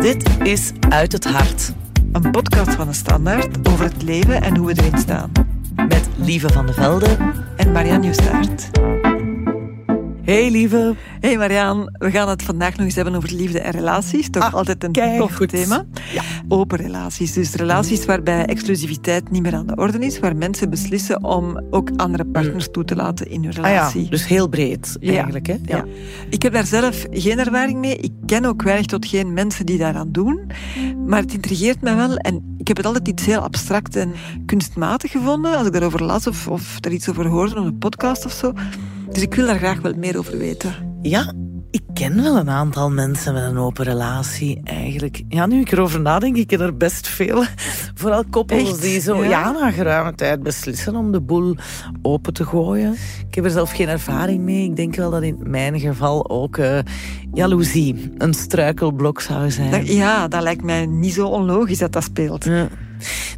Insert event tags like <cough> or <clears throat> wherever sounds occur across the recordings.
Dit is Uit het Hart. Een podcast van de Standaard over het leven en hoe we erin staan. Met Lieve van de Velde en Marianne Nieuwstaart. Hey lieve. Hey Marianne, we gaan het vandaag nog eens hebben over liefde en relaties. Toch ah, altijd een tof goed. thema. Ja. Open relaties. Dus relaties waarbij exclusiviteit niet meer aan de orde is. Waar mensen beslissen om ook andere partners toe te laten in hun relatie. Ah ja, dus heel breed eigenlijk. Hè? Ja. Ik heb daar zelf geen ervaring mee. Ik ken ook weinig tot geen mensen die daaraan doen. Maar het intrigeert me wel. En ik heb het altijd iets heel abstract en kunstmatig gevonden. Als ik daarover las of, of er iets over hoorde op een podcast of zo. Dus ik wil daar graag wel meer over weten. Ja, ik ken wel een aantal mensen met een open relatie eigenlijk. Ja, nu ik erover nadenk, ik ken er best veel. <laughs> Vooral koppels die zo ja? na geruime tijd beslissen om de boel open te gooien. Ik heb er zelf geen ervaring mee. Ik denk wel dat in mijn geval ook uh, jaloezie een struikelblok zou zijn. ja, dat lijkt mij niet zo onlogisch dat dat speelt. Ja.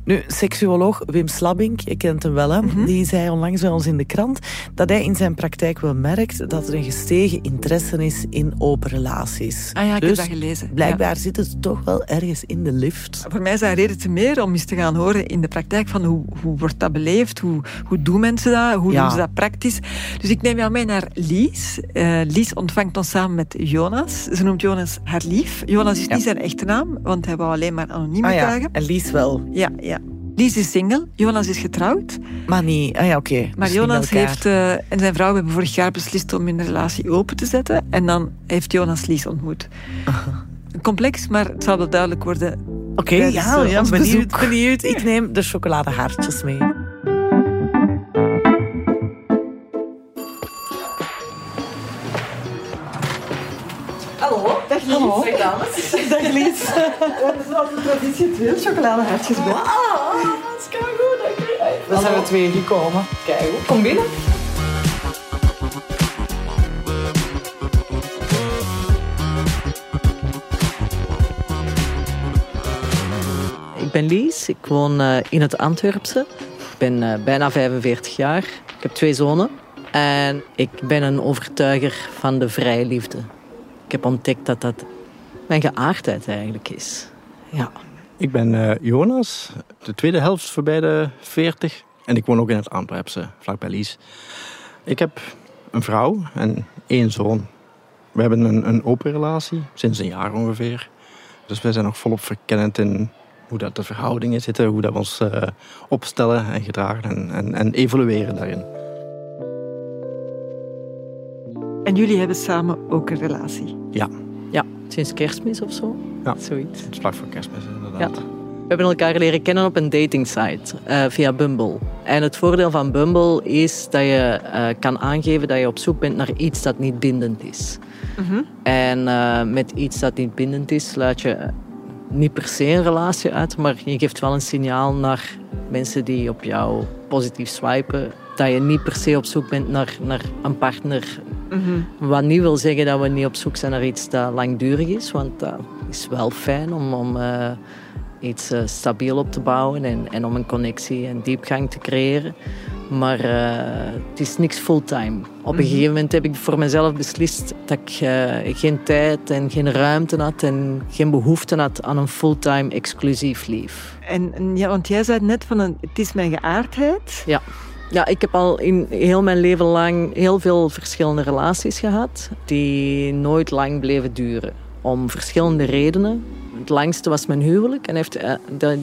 Nu, seksuoloog Wim Slabbink, je kent hem wel, hè? Mhm. die zei onlangs bij ons in de krant dat hij in zijn praktijk wel merkt dat er een gestegen interesse is in open relaties. Ah ja, ik dus heb dat gelezen. Blijkbaar zit het toch wel ergens in de lift. Voor mij is dat reden te meer om eens te gaan horen in de praktijk van hoe, hoe wordt dat beleefd, hoe, hoe doen mensen dat, hoe doen ze dat praktisch. Dus ik neem jou mee naar Lies. Uh, Lies ontvangt ons samen met Jonas. Ze noemt Jonas haar lief. Jonas is niet zijn echte naam, want hij wou alleen maar anoniem ah, ja. En Lies wel. Ja, ja. Lies is single, Jonas is getrouwd. Maar niet, ah ja, oké. Maar Jonas heeft uh, en zijn vrouw hebben vorig jaar beslist om hun relatie open te zetten. En dan heeft Jonas Lies ontmoet. <laughs> Complex, maar het zal wel duidelijk worden. Oké, ja, ja benieuwd, benieuwd. Ik <laughs> neem de chocoladehaartjes mee. Hallo. Dag dames. Dag Lies. We hebben zoals de traditie twee chocoladehartjes bij. Wauw, dat is goed. We zijn er twee gekomen. Kijk, kom binnen. Ik ben Lies, ik woon uh, in het Antwerpse. Ik ben uh, bijna 45 jaar. Ik heb twee zonen. En ik ben een overtuiger van de vrije liefde. Ik heb ontdekt dat dat mijn geaardheid eigenlijk is. Ja. Ik ben uh, Jonas, de tweede helft voorbij de 40. En ik woon ook in het Antwerpse, vlakbij Lies. Ik heb een vrouw en één zoon. We hebben een, een open relatie, sinds een jaar ongeveer. Dus wij zijn nog volop verkennend in hoe dat de verhoudingen zitten, hoe dat we ons uh, opstellen en gedragen en, en, en evolueren daarin. En jullie hebben samen ook een relatie? Ja. Sinds kerstmis of zo. Ja, zoiets. Het is vlak voor kerstmis inderdaad. Ja. We hebben elkaar leren kennen op een datingsite uh, via Bumble. En het voordeel van Bumble is dat je uh, kan aangeven dat je op zoek bent naar iets dat niet bindend is. Mm En uh, met iets dat niet bindend is, sluit je niet per se een relatie uit, maar je geeft wel een signaal naar mensen die op jou positief swipen dat je niet per se op zoek bent naar, naar een partner. Mm Wat niet wil zeggen dat we niet op zoek zijn naar iets dat langdurig is. Want dat is wel fijn om, om uh, iets uh, stabiel op te bouwen en, en om een connectie en diepgang te creëren. Maar uh, het is niks fulltime. Op een mhm. gegeven moment heb ik voor mezelf beslist dat ik geen tijd en geen ruimte had en geen behoefte had aan een fulltime exclusief lief. En, ja, want jij zei net van een, het is mijn geaardheid. Ja. Ja, ik heb al in heel mijn leven lang heel veel verschillende relaties gehad die nooit lang bleven duren. Om verschillende redenen. Het langste was mijn huwelijk en heeft, eh,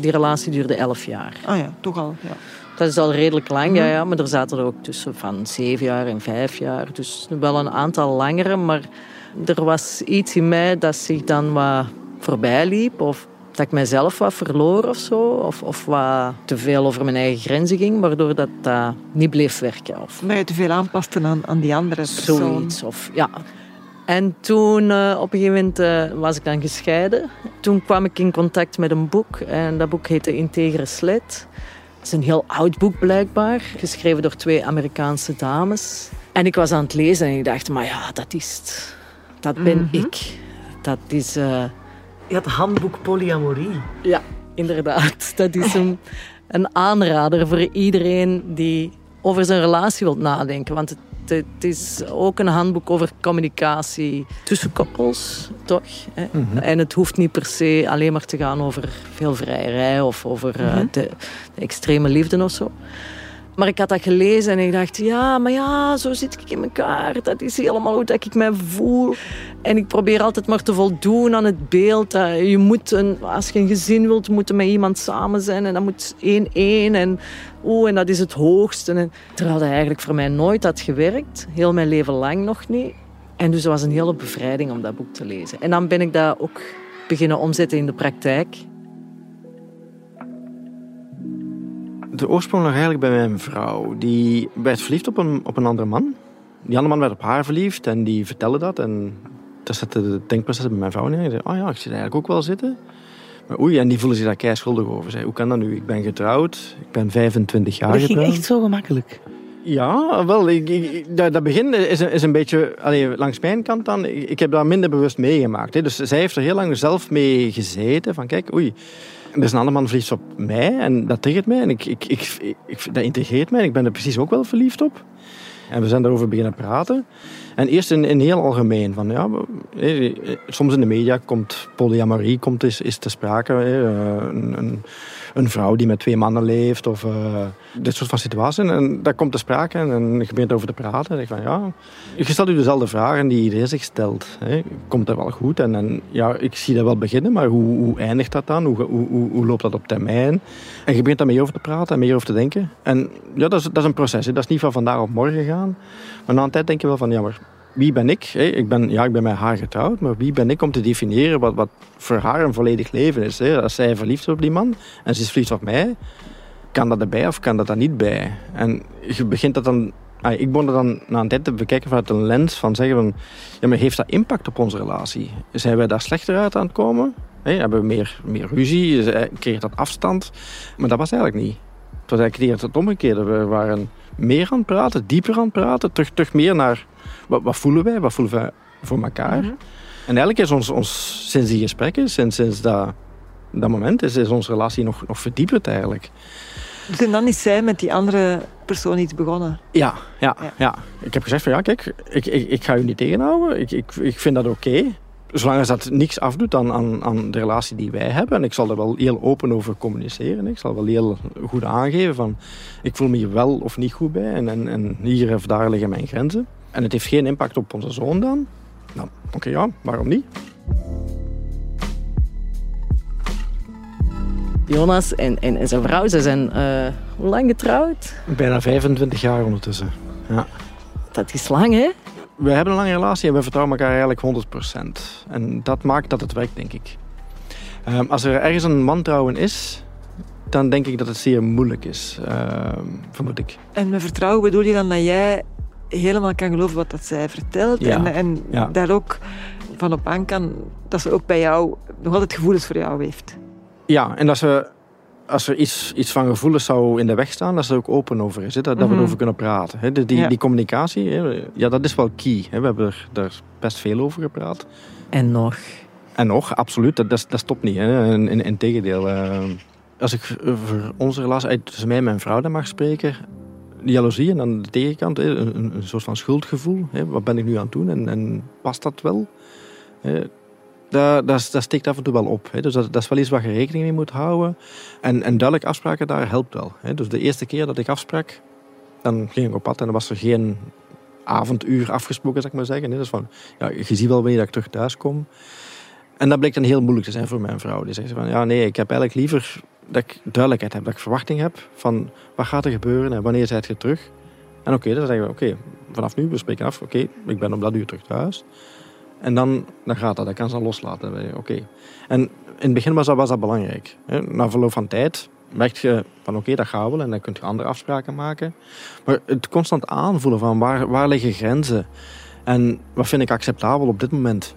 die relatie duurde elf jaar. Ah ja, toch al. Ja. Dat is al redelijk lang, ja, mhm. ja, maar er zaten er ook tussen van zeven jaar en vijf jaar. Dus wel een aantal langere, maar er was iets in mij dat zich dan wat voorbij liep of dat ik mezelf wat verloor of zo. Of, of wat te veel over mijn eigen grenzen ging, waardoor dat niet bleef werken. Of dat je te veel aanpaste aan, aan die andere persoon. Zoiets, of ja. En toen, uh, op een gegeven moment, uh, was ik dan gescheiden. Toen kwam ik in contact met een boek. En dat boek heette Integere Sled. Het is een heel oud boek blijkbaar. Geschreven door twee Amerikaanse dames. En ik was aan het lezen en ik dacht, maar ja, dat is het. Dat ben mhm. ik. Dat is... Uh, je had handboek polyamorie. Ja, inderdaad. Dat is een, een aanrader voor iedereen die over zijn relatie wilt nadenken. Want het Het is ook een handboek over communicatie tussen koppels, toch? Hè? Mhm. En het hoeft niet per se alleen maar te gaan over veel vrijerij of over uh, de, de extreme liefde of zo. Maar ik had dat gelezen en ik dacht, ja, maar ja, zo zit ik in elkaar. Dat is helemaal hoe dat ik mij voel. En ik probeer altijd maar te voldoen aan het beeld. Dat je moet een, als je een gezin wilt, moet je met iemand samen zijn. En dat moet één-één. En, oh, en dat is het hoogste. En, terwijl dat eigenlijk voor mij nooit had gewerkt. Heel mijn leven lang nog niet. En dus het was een hele bevrijding om dat boek te lezen. En dan ben ik dat ook beginnen omzetten in de praktijk. De oorsprong lag eigenlijk bij mijn vrouw. Die werd verliefd op een, op een andere man. Die andere man werd op haar verliefd en die vertelde dat. En dat zette de denkproces bij mijn vrouw neer. Ik zei, oh ja, ik zit eigenlijk ook wel zitten. Maar oei, en die voelde zich daar kei schuldig over. Zei, hoe kan dat nu? Ik ben getrouwd, ik ben 25 jaar dat getrouwd. Dat ging echt zo gemakkelijk? Ja, wel. Ik, ik, dat, dat, begin is, is een beetje, allee, langs mijn kant dan, ik, heb daar minder bewust meegemaakt. Hè. Dus zij heeft er heel lang zelf mee gezeten. Van kijk, oei, er ander man verliefd op mij en dat triggert mij. En ik, ik, ik, ik, dat integreert mij en ik ben er precies ook wel verliefd op. En we zijn daarover beginnen praten. En eerst in, in heel algemeen. Van, ja, soms in de media komt polyamorie komt, is, is te sprake. Een, een, een vrouw die met twee mannen leeft. Of uh, dit soort van situaties. En dat komt te sprake en, je begint over te praten. En ik van, ja, je stelt u dezelfde vragen die iedereen zich stelt. Hè. Komt dat wel goed? En, en ja, ik zie dat wel beginnen, maar hoe, hoe eindigt dat dan? Hoe, hoe, hoe, loopt dat op termijn? En je begint daar mee over te praten en meer over te denken. En ja, dat is, dat is een proces. Hè. Dat is niet van vandaag op morgen gaan. Maar na een tijd denk je wel van, ja, maar wie ben ik? Ik ben, ja, ik ben met haar getrouwd, maar wie ben ik om te definiëren wat, wat voor haar een volledig leven is? Als zij verliefd is op die man en ze is verliefd op mij, kan dat erbij of kan dat er niet bij? En je begint dat dan... Ik begon er dan na een tijd te bekijken vanuit een lens van zeggen van... Ja, maar heeft dat impact op onze relatie? Zijn wij daar slechter uit aan het komen? hebben we meer, meer ruzie? Kreeg dat afstand? Maar dat was eigenlijk niet. Het was eigenlijk het omgekeerde. We waren meer aan het praten, dieper aan het praten. Terug, terug meer naar wat, wat voelen wij, wat voelen wij voor elkaar. Mhm. En eigenlijk is ons, ons sinds die gesprekken, sinds, sinds dat, dat moment, is, is onze relatie nog, nog verdiept eigenlijk. Dus en dan is zij met die andere persoon iets begonnen? Ja, ja, ja. Ik heb gezegd van ja, kijk, ik, ik, ik ga u niet tegenhouden. Ik, ik, ik vind dat oké zolang dat niks afdoet aan, aan, aan, de relatie die wij hebben. En ik zal er wel heel open over communiceren. Ik zal wel heel goed aangeven van... Ik voel me hier wel of niet goed bij. En, en, en hier of daar liggen mijn grenzen. En het heeft geen impact op onze zoon dan. Nou, oké, ja, waarom niet? Jonas en, en, en zijn vrouw, ze zijn uh, hoe lang getrouwd? Bijna 25 jaar ondertussen, ja. Dat is lang, hè? We hebben een lange relatie en we vertrouwen elkaar eigenlijk 100%. En dat maakt dat het werkt, denk ik. Um, als er ergens een wantrouwen is, dan denk ik dat het zeer moeilijk is, um, vermoed ik. En met vertrouwen bedoel je dan dat jij helemaal kan geloven wat dat zij vertelt en, en daar ook van op aan kan dat ze ook bij jou nog altijd gevoelens voor jou heeft? Ja, en dat ze als er iets, iets van gevoelens zou in de weg staan, dat ze er ook open over is. Hè? Dat, dat we mhm. erover kunnen praten. Hè? Die, die, die communicatie, hè? ja, dat is wel key. Hè? We hebben er, daar best veel over gepraat. En nog? En nog, absoluut. Dat, dat, dat stopt niet. Hè? In, in, in tegendeel. Uh, als ik voor onze relatie tussen mij en mijn vrouw dan mag spreken, jaloezie en aan de tegenkant een, een, soort van schuldgevoel. Hè? Wat ben ik nu aan het doen en, en past dat wel? Dat, dat, dat steekt af en toe wel op. Hè. Dus dat, dat, is wel iets waar je rekening mee moet houden. En, en duidelijk afspraken daar helpt wel. Hè. Dus de eerste keer dat ik afsprak, dan ging ik op pad en dan was er geen avonduur afgesproken, zou ik maar zeggen. Dus van, ja, je ziet wel wanneer ik terug thuis kom. En dat bleek dan heel moeilijk te zijn voor mijn vrouw. Die zegt van, ja nee, ik heb eigenlijk liever dat ik duidelijkheid heb, dat ik verwachting heb van wat gaat er gebeuren en wanneer zijt je terug. En oké, dan zeggen we, oké, vanaf nu, we spreken af, oké, ik ben op dat uur terug thuis. En dan, dan gaat dat, dan kan ze dat loslaten. Oké. En in het begin was dat, was dat belangrijk. Na verloop van tijd merk je van oké, dat gaat wel en dan kun je andere afspraken maken. Maar het constant aanvoelen van waar, waar liggen grenzen en wat vind ik acceptabel op dit moment,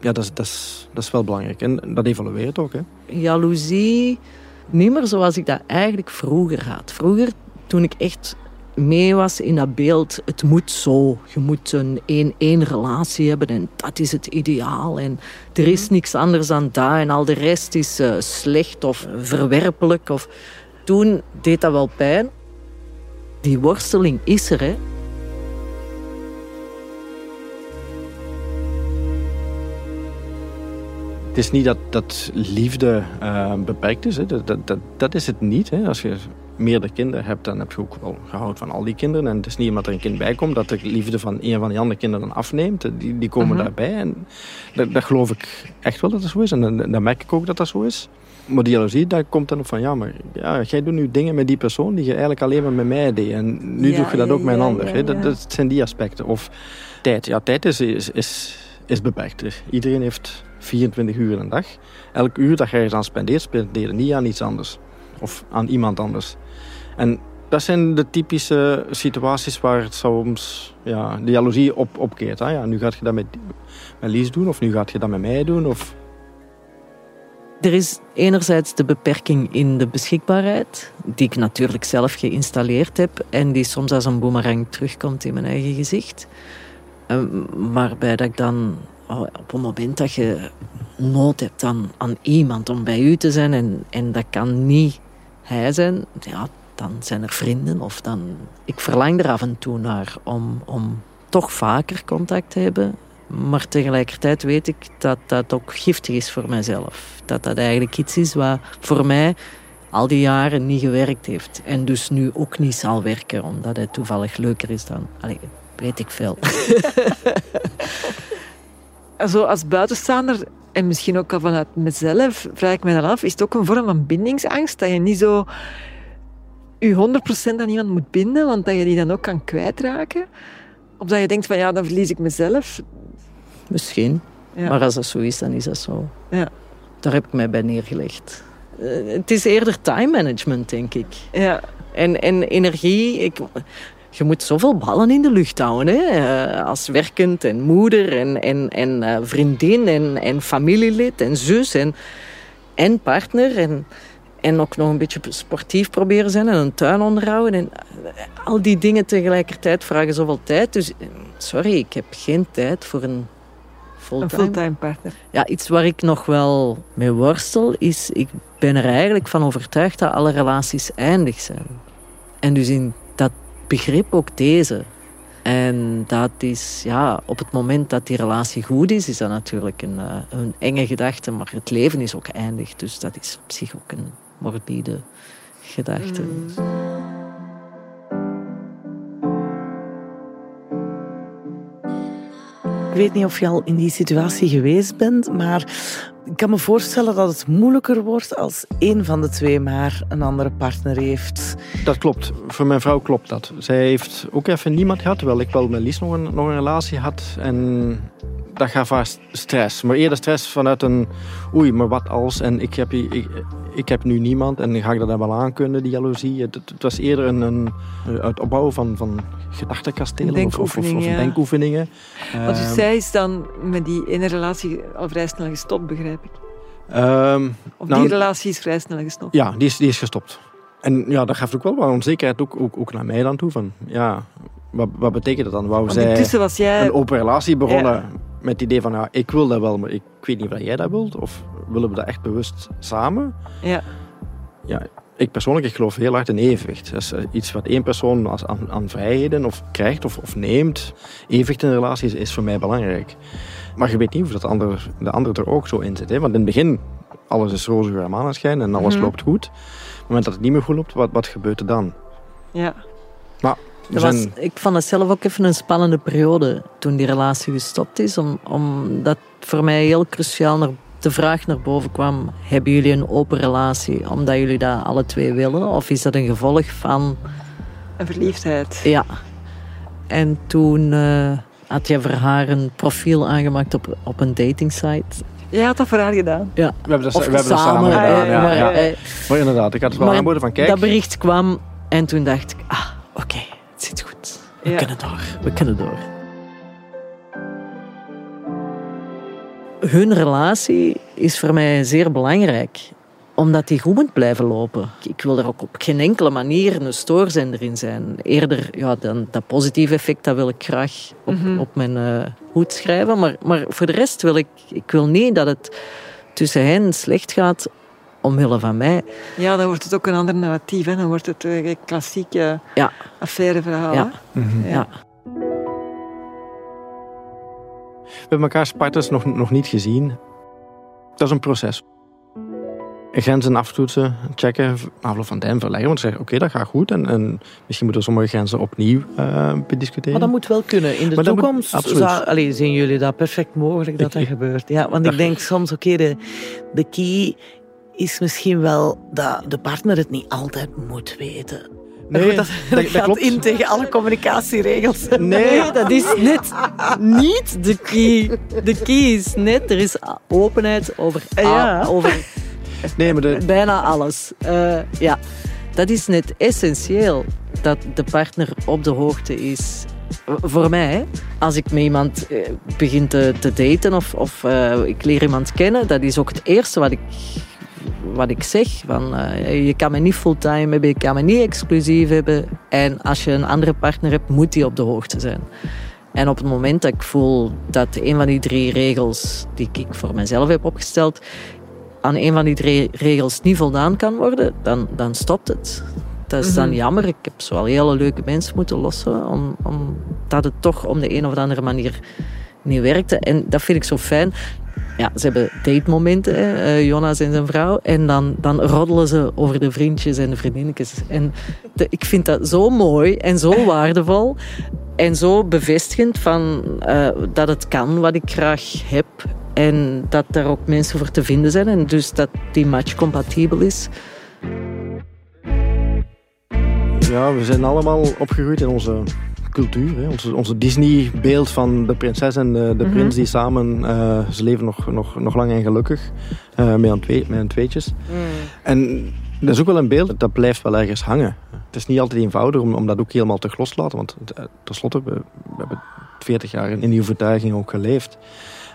ja, dat is, dat is, dat is wel belangrijk. En dat evolueert ook. Hè. Jaloezie, niet meer zoals ik dat eigenlijk vroeger had. Vroeger, toen ik echt mee was in dat beeld. Het moet zo. Je moet een één-één relatie hebben en dat is het ideaal. En er is mhm. niks anders dan dat en al de rest is eh, slecht of verwerpelijk. Of... Toen deed dat wel pijn. Die worsteling is er. Het is niet dat, dat liefde eh, beperkt is. Hè. Dat, dat, dat, is het niet. Hè. Als je meerdere kinderen hebt, dan heb je ook wel gehouden van al die kinderen. En het is niet omdat er een kind bij komt dat de liefde van een van die andere kinderen dan afneemt. Die, die komen mhm. daarbij. En dat, dat, geloof ik echt wel dat dat zo is. En dan, merk ik ook dat dat zo is. Maar die jaloezie, daar komt dan op van, ja, maar ja, jij doet nu dingen met die persoon die je eigenlijk alleen maar met mij deed. En nu doe je dat ook met een ander. Dat, dat, zijn die aspecten. Of tijd. Ja, tijd is, is, is, is beperkt. Iedereen heeft 24 uur een dag. Elk uur dat je ergens aan spendeert, spendeer je niet aan iets anders. Of aan iemand anders. En dat zijn de typische situaties waar het soms ja, de jaloezie op, opkeert. Hè? Ja, nu gaat je dat met, met Lies doen, of nu gaat je dat met mij doen. Of... Er is enerzijds de beperking in de beschikbaarheid, die ik natuurlijk zelf geïnstalleerd heb en die soms als een boemerang terugkomt in mijn eigen gezicht. Waarbij ehm, dat ik dan oh, op het moment dat je nood hebt aan, aan iemand om bij u te zijn en, en dat kan niet hij zijn, ja, dan zijn er vrienden of dan... Ik verlang er af en toe naar om, om toch vaker contact te hebben. Maar tegelijkertijd weet ik dat dat ook giftig is voor mijzelf. Dat dat eigenlijk iets is wat voor mij al die jaren niet gewerkt heeft. En dus nu ook niet zal werken, omdat hij toevallig leuker is dan... Allee, weet ik veel. <laughs> Zo als buitenstaander, en misschien ook al vanuit mezelf, vraag ik me dan af, is het ook een vorm van bindingsangst? Dat je niet zo je 100% aan iemand moet binden, want dat je die dan ook kan kwijtraken? Of dat je denkt van ja, dan verlies ik mezelf? Misschien. Maar als dat zo is, dan is dat zo. Ja. Daar heb ik mij bij neergelegd. Uh, het is eerder time management, denk ik. Ja. En, en energie. Ik, je moet zoveel ballen in de lucht houden. Hè? Uh, als werkend en moeder en, en, en uh, vriendin en, en familielid en zus en, en partner. En, en ook nog een beetje sportief proberen zijn en een tuin onderhouden. En al die dingen tegelijkertijd vragen zoveel tijd. Dus sorry, ik heb geen tijd voor een fulltime, fulltime partner. Ja, iets waar ik nog wel mee worstel is... Ik ben er eigenlijk van overtuigd dat alle relaties eindig zijn. En dus in dat begrip ook deze. En dat is, ja, op het moment dat die relatie goed is, is dat natuurlijk een, uh, een enge gedachte. Maar het leven is ook eindig. Dus dat is op zich ook een morbide gedachte. Ik weet niet of je al in die situatie geweest bent, maar ik kan me voorstellen dat het moeilijker wordt als één van de twee maar een andere partner heeft. Dat klopt. Voor mijn vrouw klopt dat. Zij heeft ook even niemand gehad, terwijl ik wel met Lies nog een, nog een relatie had. En dat gaf haar stress. Maar eerder stress vanuit een... Oei, maar wat als? En ik heb, ik, ik heb nu niemand en ga ik dat dan wel aankunnen, die jaloezie? Het, het was eerder een, een, het opbouwen van, van gedachtenkastelen of, of, of, denkoefeningen. Want dus zij is dan met die ene relatie al vrij snel gestopt, begrijp ik? Um, of die nou, relatie is vrij snel gestopt? Ja, die is, die is gestopt. En ja, dat gaf ook wel wat onzekerheid ook, ook, ook naar mij dan toe. Van, ja, wat, wat betekent dat dan? Wou zij was jij... een open relatie begonnen met het idee van... Ja, ik wil dat wel, maar ik weet niet of jij dat wilt. Of willen we dat echt bewust samen? Ja. Ja, ik persoonlijk ik geloof heel hard in evenwicht. Dat is eh, iets wat één persoon als aan, aan vrijheden of krijgt of, of neemt. Evenwicht in een relatie is, is, voor mij belangrijk. Maar je weet niet of dat de ander, de ander er ook zo in zit. Hè? Want in het begin, alles is roze en maneschijn en alles mhm. loopt goed. Op het moment dat het niet meer goed loopt, wat, wat gebeurt er dan? Ja. Maar was, ik vond het zelf ook even een spannende periode toen die relatie gestopt is. Om, omdat voor mij heel cruciaal naar, de vraag naar boven kwam: hebben jullie een open relatie omdat jullie dat alle twee willen? Of is dat een gevolg van. Een verliefdheid? Ja. En toen uh, had je voor haar een profiel aangemaakt op, op een datingsite. Jij had dat voor haar gedaan? Ja. We hebben dat, we hebben samen, gedaan. Ja, ja, maar, ja. maar, inderdaad, ik had het wel aanboden van kijk. Dat bericht kwam en toen dacht ik: ah, oké zit goed. We kunnen door. We kunnen door. Hun relatie is voor mij zeer belangrijk omdat die goed moet blijven lopen. Ik wil er ook op geen enkele manier een stoorzender in zijn. Eerder, ja, dan, dat positieve effect, dat wil ik graag op, mhm. op mijn uh, hoed schrijven. Maar, maar voor de rest wil ik, ik wil niet dat het tussen hen slecht gaat omwille van mij. Ja, dan wordt het ook een ander narratief. Hè? Dan wordt het een klassieke ja. affaireverhaal. Ja. Mhm. ja. We hebben elkaar partners nog, nog niet gezien. Dat is een proces. Grenzen aftoetsen, checken, afloop van tijd verleggen. Want zeggen, oké, dat gaat goed. En, en, misschien moeten sommige grenzen opnieuw uh, bediscussiëren. Maar dat moet wel kunnen. In de toekomst moet, zien jullie dat perfect mogelijk dat dat gebeurt. Ja, want ik denk soms, oké, de, de key is misschien wel dat de partner het niet altijd moet weten. Nee, dat, dat, gaat klopt. in tegen alle communicatieregels. Nee, dat is net niet de key. De key is net, er is openheid over, ja. over nee, maar de... bijna alles. Uh, ja, dat is net essentieel dat de partner op de hoogte is voor mij, als ik met iemand eh, begin te, te daten of, of uh, ik leer iemand kennen, dat is ook het eerste wat ik wat ik zeg. Van, uh, je kan me niet fulltime hebben, je kan me niet exclusief hebben. En als je een andere partner hebt, moet die op de hoogte zijn. En op het moment dat ik voel dat een van die drie regels die ik voor mezelf heb opgesteld, aan een van die drie regels niet voldaan kan worden, dan, dan stopt het. Dat is dan mhm. jammer. Ik heb zo al hele leuke mensen moeten lossen, om, omdat het toch om de een of andere manier niet werkte. En dat vind ik zo fijn ja, ze hebben date-momenten, uh, Jonas en zijn vrouw. En dan, dan roddelen ze over de vriendjes en de vriendinnetjes. En ik vind dat zo mooi en zo waardevol. En zo bevestigend van, uh, dat het kan wat ik graag heb. En dat er ook mensen voor te vinden zijn. En dus dat die match compatibel is. Ja, we zijn allemaal opgegroeid in onze cultuur. Hè. Onze, onze Disney-beeld van de prinses en de, de prins mhm. die samen, uh, ze leven nog, nog, nog lang en gelukkig, uh, met, een twee, met een tweetjes. Mm. En dat is ook wel een beeld dat blijft wel ergens hangen. Het is niet altijd eenvoudig om, om dat ook helemaal te los te laten, want uh, tenslotte, we, we hebben 40 jaar in die overtuiging ook geleefd.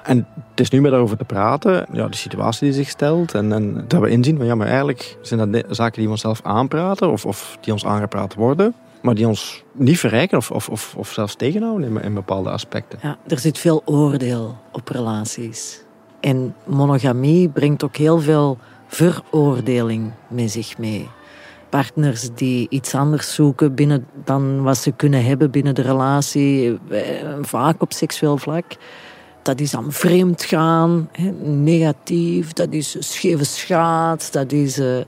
En het is nu meer daarover te praten, ja, de situatie die zich stelt. En, en dat we inzien van ja, maar eigenlijk zijn dat zaken die we onszelf aanpraten of, of die ons aangepraat worden maar die ons niet verrijken of, of, of, of zelfs tegenhouden in, in bepaalde aspecten. Ja, er zit veel oordeel op relaties. En monogamie brengt ook heel veel veroordeling met zich mee. Partners die iets anders zoeken binnen dan wat ze kunnen hebben binnen de relatie, eh, vaak op seksueel vlak. Dat is dan vreemd gaan, negatief, dat is scheve schaad, dat is, er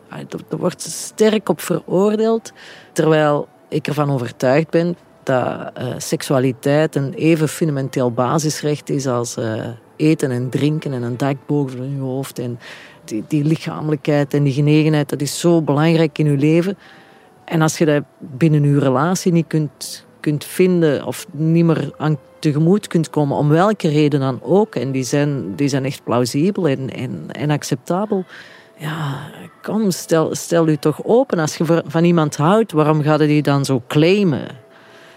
wordt sterk op veroordeeld. Terwijl ik ervan overtuigd ben dat uh, seksualiteit een even fundamenteel basisrecht is als uh, eten en drinken en een dak boven je hoofd. En die, die lichamelijkheid en die genegenheid, dat is zo belangrijk in je leven. En als je dat binnen je relatie niet kunt, kunt vinden of niet meer aan tegemoet kunt komen, om welke reden dan ook, en die zijn, die zijn echt plausibel en, en, en acceptabel, ja, kom, stel, stel u toch open. Als je van iemand houdt, waarom gaat die dan zo claimen?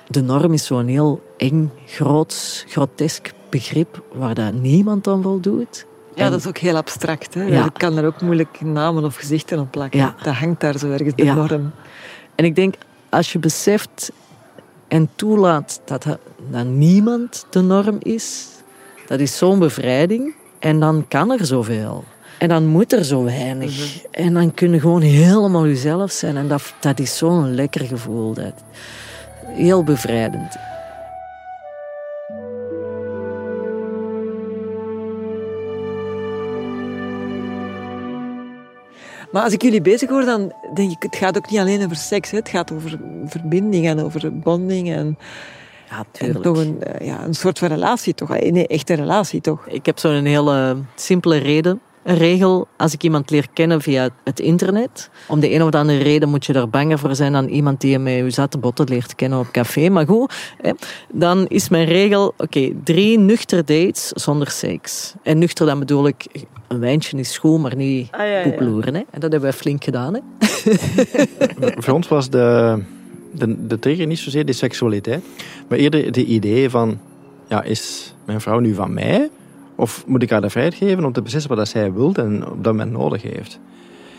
De norm is zo'n heel eng, groot, grotesk begrip waar dat niemand aan voldoet. Ja, dat is ook heel abstract. Hè? Ja. Kan er ook moeilijk namen of gezichten op plakken. Ja. Dat hangt daar zo ergens, de norm. En ik denk, als je beseft en toelaat dat, dat niemand de norm is, dat is zo'n bevrijding. En dan kan er zoveel. En dan moet er zo weinig. Mhm. En dan kun je gewoon helemaal jezelf zijn. En dat, dat is zo'n lekker gevoel. Dat. Heel bevrijdend. Maar als ik jullie bezig hoor, dan denk ik, het gaat ook niet alleen over seks. Hè. Het gaat over verbinding en over bonding. En, ja, tuurlijk. toch een, eh, ja, een soort van relatie, toch? Een echte relatie, toch? Ik heb zo'n hele simpele reden regel als ik iemand leer kennen via het internet. Om de een of andere reden moet je er banger voor zijn dan iemand die je met je zatte botten leert kennen op café. Maar goed, dan is mijn regel, oké, drie nuchter dates zonder seks. En nuchter dan bedoel ik, een wijntje is goed, maar niet ah, ja, poeploeren. Hè? En dat hebben we flink gedaan. Hè? <laughs> voor ons was de, de, de trigger niet zozeer de seksualiteit, maar eerder de idee van, ja, is mijn vrouw nu van mij of moet ik haar de vrijheid geven om te beslissen wat zij wil en op dat moment nodig heeft?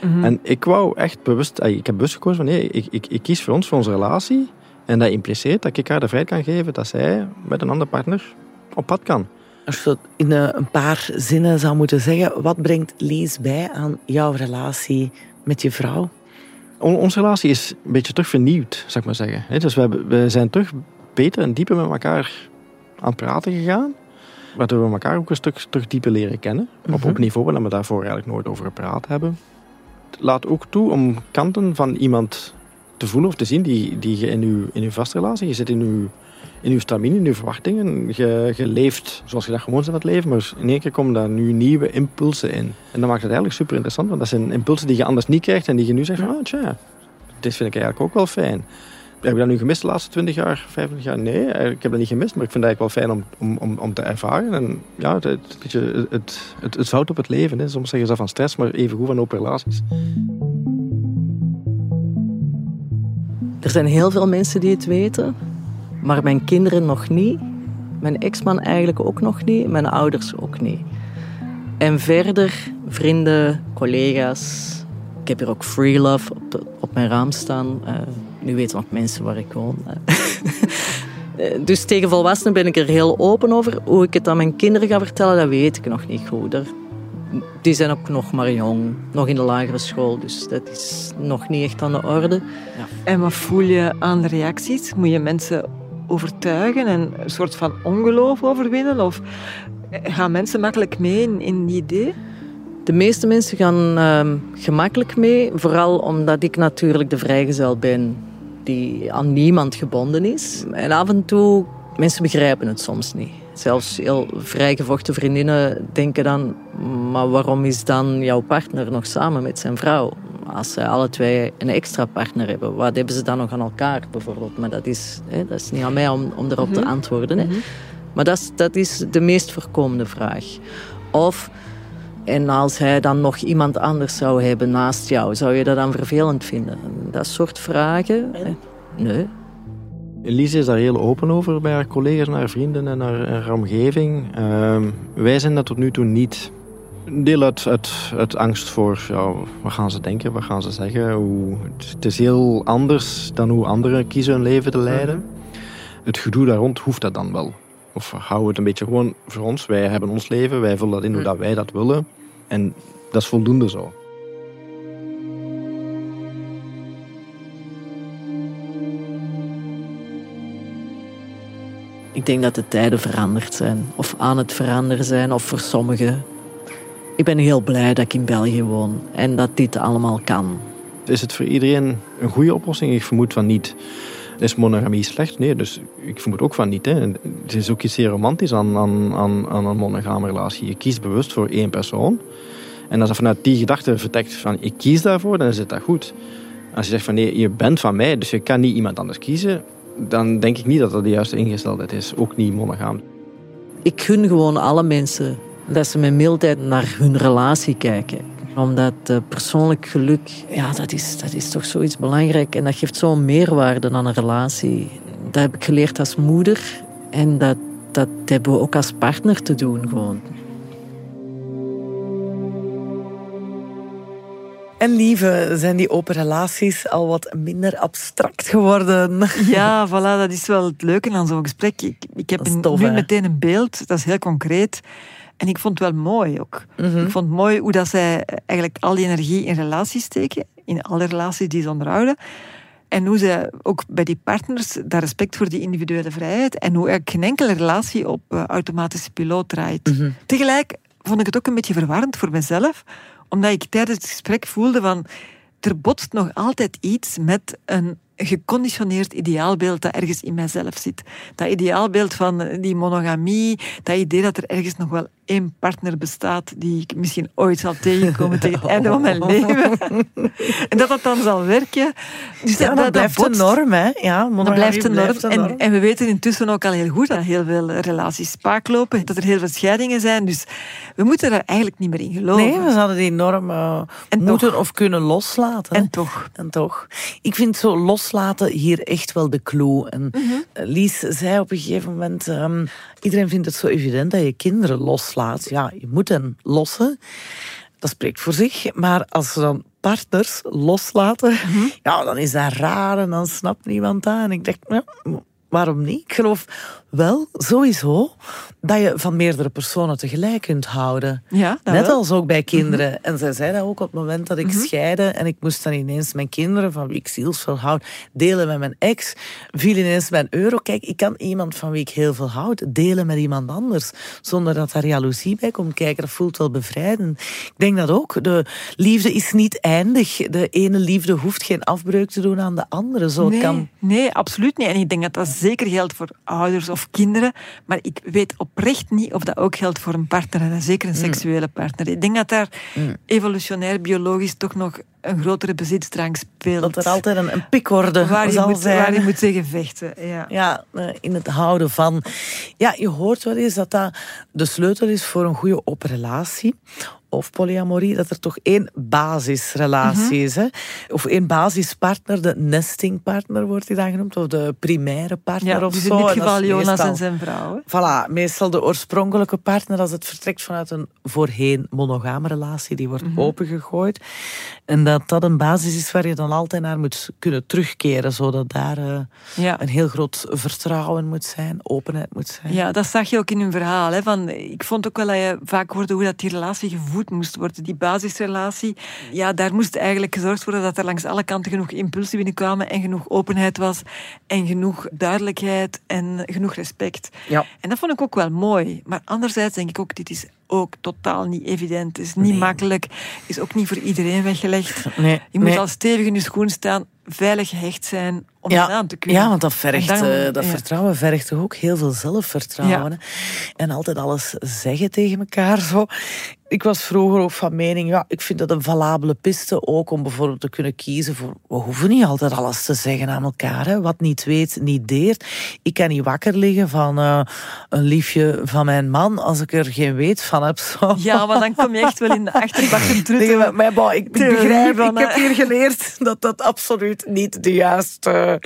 Mhm. En ik wou echt bewust, ik heb bewust gekozen van nee, ik, ik, ik kies voor ons, voor onze relatie. En dat impliceert dat ik haar de vrijheid kan geven dat zij met een andere partner op pad kan. Als je dat in eh, een paar zinnen zou moeten zeggen, wat brengt Lees bij aan jouw relatie met je vrouw? onze relatie is een beetje terug vernieuwd, zou ik maar zeggen. Dus we, we zijn terug beter en dieper met elkaar aan het praten gegaan. Waardoor we elkaar ook een stuk terug dieper leren kennen. Op, op mhm. niveau waar we daarvoor eigenlijk nooit over gepraat hebben. Laat ook toe om kanten van iemand te voelen of te zien die, die je in je, in uw vastrelatie, je zit in uw, in uw stamine, in uw verwachtingen. Je, je leeft zoals je dat gewoon bent het leven, maar in één keer komen daar nu nieuwe impulsen in. En dat maakt het eigenlijk super interessant, want dat zijn impulsen die je anders niet krijgt en die je nu zegt van, ah tja, dit vind ik eigenlijk ook wel fijn. Heb ik dat nu gemist de laatste 20 jaar, 25 jaar? Nee, ik heb dat niet gemist, maar ik vind het eigenlijk wel fijn om, om, om, te ervaren. En ja, het, het, het, het, het, zout op het leven. Hè. Soms zeggen ze van stress, maar even goed van open relaties. Er zijn heel veel mensen die het weten, maar mijn kinderen nog niet. Mijn ex-man eigenlijk ook nog niet, mijn ouders ook niet. En verder vrienden, collega's. Ik heb hier ook Free Love op, op mijn raam staan. Uh, nu weten nog mensen waar ik woon. <laughs> Dus tegen volwassenen ben ik er heel open over. Hoe ik het aan mijn kinderen ga vertellen, dat weet ik nog niet goed die zijn ook nog maar jong, nog in de lagere school, dus dat is nog niet echt aan de orde. Ja. En wat voel je aan de reacties? Moet je mensen overtuigen en een soort van ongeloof overwinnen? Of gaan mensen makkelijk mee in, in die idee? De meeste mensen gaan uh, gemakkelijk mee, vooral omdat ik natuurlijk de vrijgezel ben die aan niemand gebonden is. En af en toe, mensen begrijpen het soms niet. Zelfs heel vrijgevochten vriendinnen denken dan... maar waarom is dan jouw partner nog samen met zijn vrouw? Als ze alle twee een extra partner hebben, wat hebben ze dan nog aan elkaar bijvoorbeeld? Maar dat is, hè, dat is niet aan mij om, om erop te mhm. antwoorden. Hè. Mhm. Maar dat is, dat is de meest voorkomende vraag. Of... En als hij dan nog iemand anders zou hebben naast jou, zou je dat dan vervelend vinden? Dat soort vragen? Nee. Elise is daar heel open over bij haar collega's, naar haar vrienden en haar, haar omgeving. Uh, wij zijn dat tot nu toe niet. Deel uit, uit, angst voor ja, wat gaan ze denken, wat gaan ze zeggen. Hoe, het is heel anders dan hoe anderen kiezen hun leven te leiden. Mhm. Het gedoe daar rond hoeft dat dan wel. Of houden we het een beetje gewoon voor ons. Wij hebben ons leven, wij vullen dat in hoe mhm. dat wij dat willen. En dat is voldoende zo. Ik denk dat de tijden veranderd zijn, of aan het veranderen zijn, of voor sommigen. Ik ben heel blij dat ik in België woon en dat dit allemaal kan. Is het voor iedereen een goede oplossing? Ik vermoed van niet. Is monogamie slecht? Nee, dus ik vermoed ook van niet. Hè. Het is ook iets zeer romantisch aan, aan, aan, aan een monogame relatie. Je kiest bewust voor één persoon. En als je vanuit die gedachte vertrekt van ik kies daarvoor, dan is het dat goed. Als je zegt van nee, je bent van mij, dus je kan niet iemand anders kiezen, dan denk ik niet dat dat de juiste ingesteldheid is. Ook niet monogaam. Ik gun gewoon alle mensen dat ze met mildheid naar hun relatie kijken. Omdat uh, persoonlijk geluk, ja, dat is, dat is toch zoiets belangrijk. En dat geeft zo'n meerwaarde aan een relatie. Dat heb ik geleerd als moeder. En dat, dat hebben we ook als partner te doen gewoon. En lieve, zijn die open relaties al wat minder abstract geworden? <laughs> Ja, voilà, dat is wel het leuke aan zo'n gesprek. Ik, ik heb nu meteen een beeld, dat is heel concreet. En ik vond het wel mooi ook. Mhm. Ik vond het mooi hoe dat zij eigenlijk al die energie in relaties steken, in alle relaties die ze onderhouden. En hoe ze ook bij die partners daar respect voor die individuele vrijheid en hoe eigenlijk geen enkele relatie op uh, automatische piloot draait. Mhm. Tegelijk vond ik het ook een beetje verwarrend voor mezelf, omdat ik tijdens het gesprek voelde van er botst nog altijd iets met een geconditioneerd ideaalbeeld dat ergens in mijzelf zit. Dat ideaalbeeld van die monogamie, dat idee dat er ergens nog wel één partner bestaat die ik misschien ooit zal tegenkomen tegen het einde van mijn <laughs> leven. en dat dat dan zal werken. Dus dat, dat, blijft een norm, hè? Ja, dat blijft een norm. En, en, we weten intussen ook al heel goed dat heel veel relaties spaak lopen, dat er heel veel scheidingen zijn. Dus we moeten daar eigenlijk niet meer in geloven. Nee, we zouden die norm uh, moeten of kunnen loslaten. En toch. En toch. Ik vind zo loslaten hier echt wel de clue. En mhm. Lies zei op een gegeven moment... Um, iedereen vindt het zo evident dat je kinderen loslaat ja, je moet hen lossen. Dat spreekt voor zich. Maar als ze dan partners loslaten, mhm. ja, dan is dat raar en dan snapt niemand dat. En ik denk, waarom niet? Ik geloof Wel, sowieso dat je van meerdere personen tegelijk kunt houden. Ja, Net wel. als ook bij kinderen. Mhm. En zij zei dat ook op het moment dat ik mm scheidde en ik moest dan ineens mijn kinderen, van wie ik zielsveel houd, delen met mijn ex, viel ineens mijn euro. Kijk, ik kan iemand van wie ik heel veel houd delen met iemand anders, zonder dat daar jaloezie bij komt kijken. Dat voelt wel bevrijdend. Ik denk dat ook. De liefde is niet eindig. De ene liefde hoeft geen afbreuk te doen aan de andere. Zo nee, kan... nee, absoluut niet. En ik denk dat dat zeker geldt voor ouders of kinderen. Maar ik weet oprecht niet of dat ook geldt voor een partner. En zeker een seksuele partner. Ik denk dat daar evolutionair, biologisch toch nog een grotere bezitsdrang speelt. Dat er altijd een, een pikorde waar je zal moet, zijn. Waar je moet zeggen vechten. Ja. ja, eh, in het houden van. Ja, je hoort wel eens dat dat de sleutel is voor een goede open relatie of polyamorie, dat er toch één basisrelatie -hmm. is. Hè? Of één basispartner, de nestingpartner wordt die dan genoemd, of de primaire partner ja, of dus zo. in dit geval Jonas meestal, en zijn vrouw. Hè? Voilà, meestal de oorspronkelijke partner als het vertrekt vanuit een voorheen monogame relatie, die wordt -hmm. opengegooid. En dat dat een basis is waar je dan altijd naar moet kunnen terugkeren, zodat daar uh, ja. een heel groot vertrouwen moet zijn, openheid moet zijn. Ja, dat zag je ook in hun verhaal. Hè, van, ik vond ook wel dat je vaak hoorde hoe dat die relatie gevoed moest worden. Die basisrelatie, ja, daar moest eigenlijk gezorgd worden dat er langs alle kanten genoeg impulsen binnenkwamen en genoeg openheid was en genoeg duidelijkheid en genoeg respect. Ja. En dat vond ik ook wel mooi. Maar anderzijds denk ik ook, dit is ook totaal niet evident. Het is niet Nee. makkelijk. is ook niet voor iedereen weggelegd. Nee, Je moet nee. al stevig in je schoen staan, veilig gehecht zijn om het aan te kunnen. Ja, want dat vergt, dan- eh, dat ja. vertrouwen vergt toch ook heel veel zelfvertrouwen. En altijd alles zeggen tegen elkaar. Zo. Ik was vroeger ook van mening, ja, ik vind dat een valabele piste ook om bijvoorbeeld te kunnen kiezen voor, we hoeven niet altijd alles te zeggen aan elkaar. Hè. Wat niet weet, niet deert. Ik kan niet wakker liggen van eh, een liefje van mijn man als ik er geen weet van heb. Zo. Ja, maar dan kom je echt wel in de achterbak te <laughs> Tegen trutten. me- maar bon, ik, ik begrijp, van, ik heb hier geleerd dat dat absoluut niet de juiste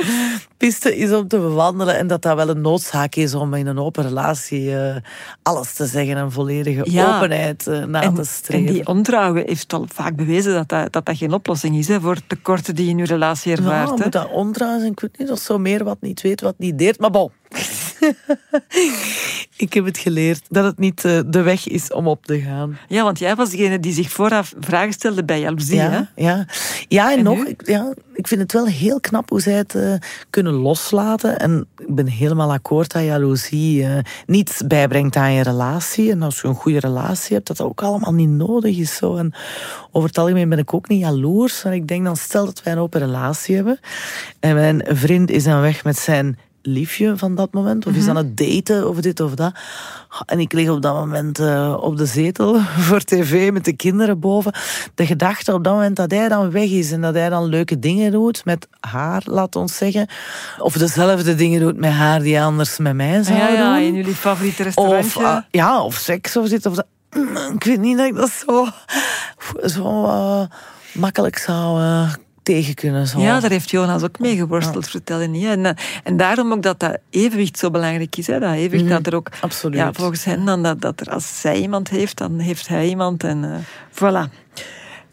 piste is om te bewandelen. En dat dat wel een noodzaak is om in een open relatie eh, alles te zeggen en volledige Ja. openheid eh, na En, te en streven. die ontrouwen heeft al vaak bewezen dat dat, dat, dat geen oplossing is hè, voor tekorten die je in je relatie ja, ervaart. hè. moet dat omdraaien. Ik weet niet of zo meer wat niet weet, wat niet deert. Maar bon. <laughs> ik heb het geleerd dat het niet eh, de weg is om op te gaan. Ja, want jij was degene die zich vooraf vragen stelde bij jaloezie. hè? Ja, ja. ja en, En nog, ik, ja, ik vind het wel heel knap hoe zij het eh, kunnen loslaten. En ik ben helemaal akkoord dat jaloezie eh, niets bijbrengt aan je relatie. En als je een goede relatie hebt, dat dat ook allemaal niet nodig is. Zo. En over het algemeen ben ik ook niet jaloers. Maar ik denk dan, stel dat wij een open relatie hebben. En mijn vriend is aan weg met zijn liefje van dat moment. Of is aan het daten of dit of dat. En ik lig op dat moment eh, op de zetel <laughs> voor tv met de kinderen boven. De gedachte op dat moment dat hij dan weg is en dat hij dan leuke dingen doet met haar, laat ons zeggen. Of dezelfde dingen doet met haar die anders met mij zou Ja, ja, doen. in jullie favoriete Of, restaurantje. ah, ja, of seks of dit of dat. <clears throat> Ik weet niet dat ik dat zo, <clears throat> zo eh, makkelijk zou eh, tegen kunnen. Ja, daar heeft Jonas ook mee geworsteld, vertelde niet. En, eh, en daarom ook dat dat evenwicht zo belangrijk is. Hè? Dat evenwicht Mhm, dat er ook, absoluut. ja, volgens hen, dan dat, dat er, als zij iemand heeft, dan heeft hij iemand. En eh, voilà.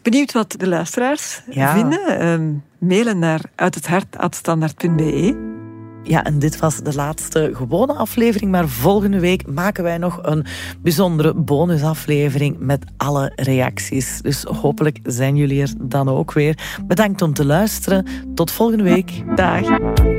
Benieuwd wat de luisteraars Ja. vinden? Ehm, mailen naar uithethart.standaard.be. Ja, en dit was de laatste gewone aflevering. Maar volgende week maken wij nog een bijzondere bonusaflevering met alle reacties. Dus hopelijk zijn jullie er dan ook weer. Bedankt om te luisteren. Tot volgende week. Dag.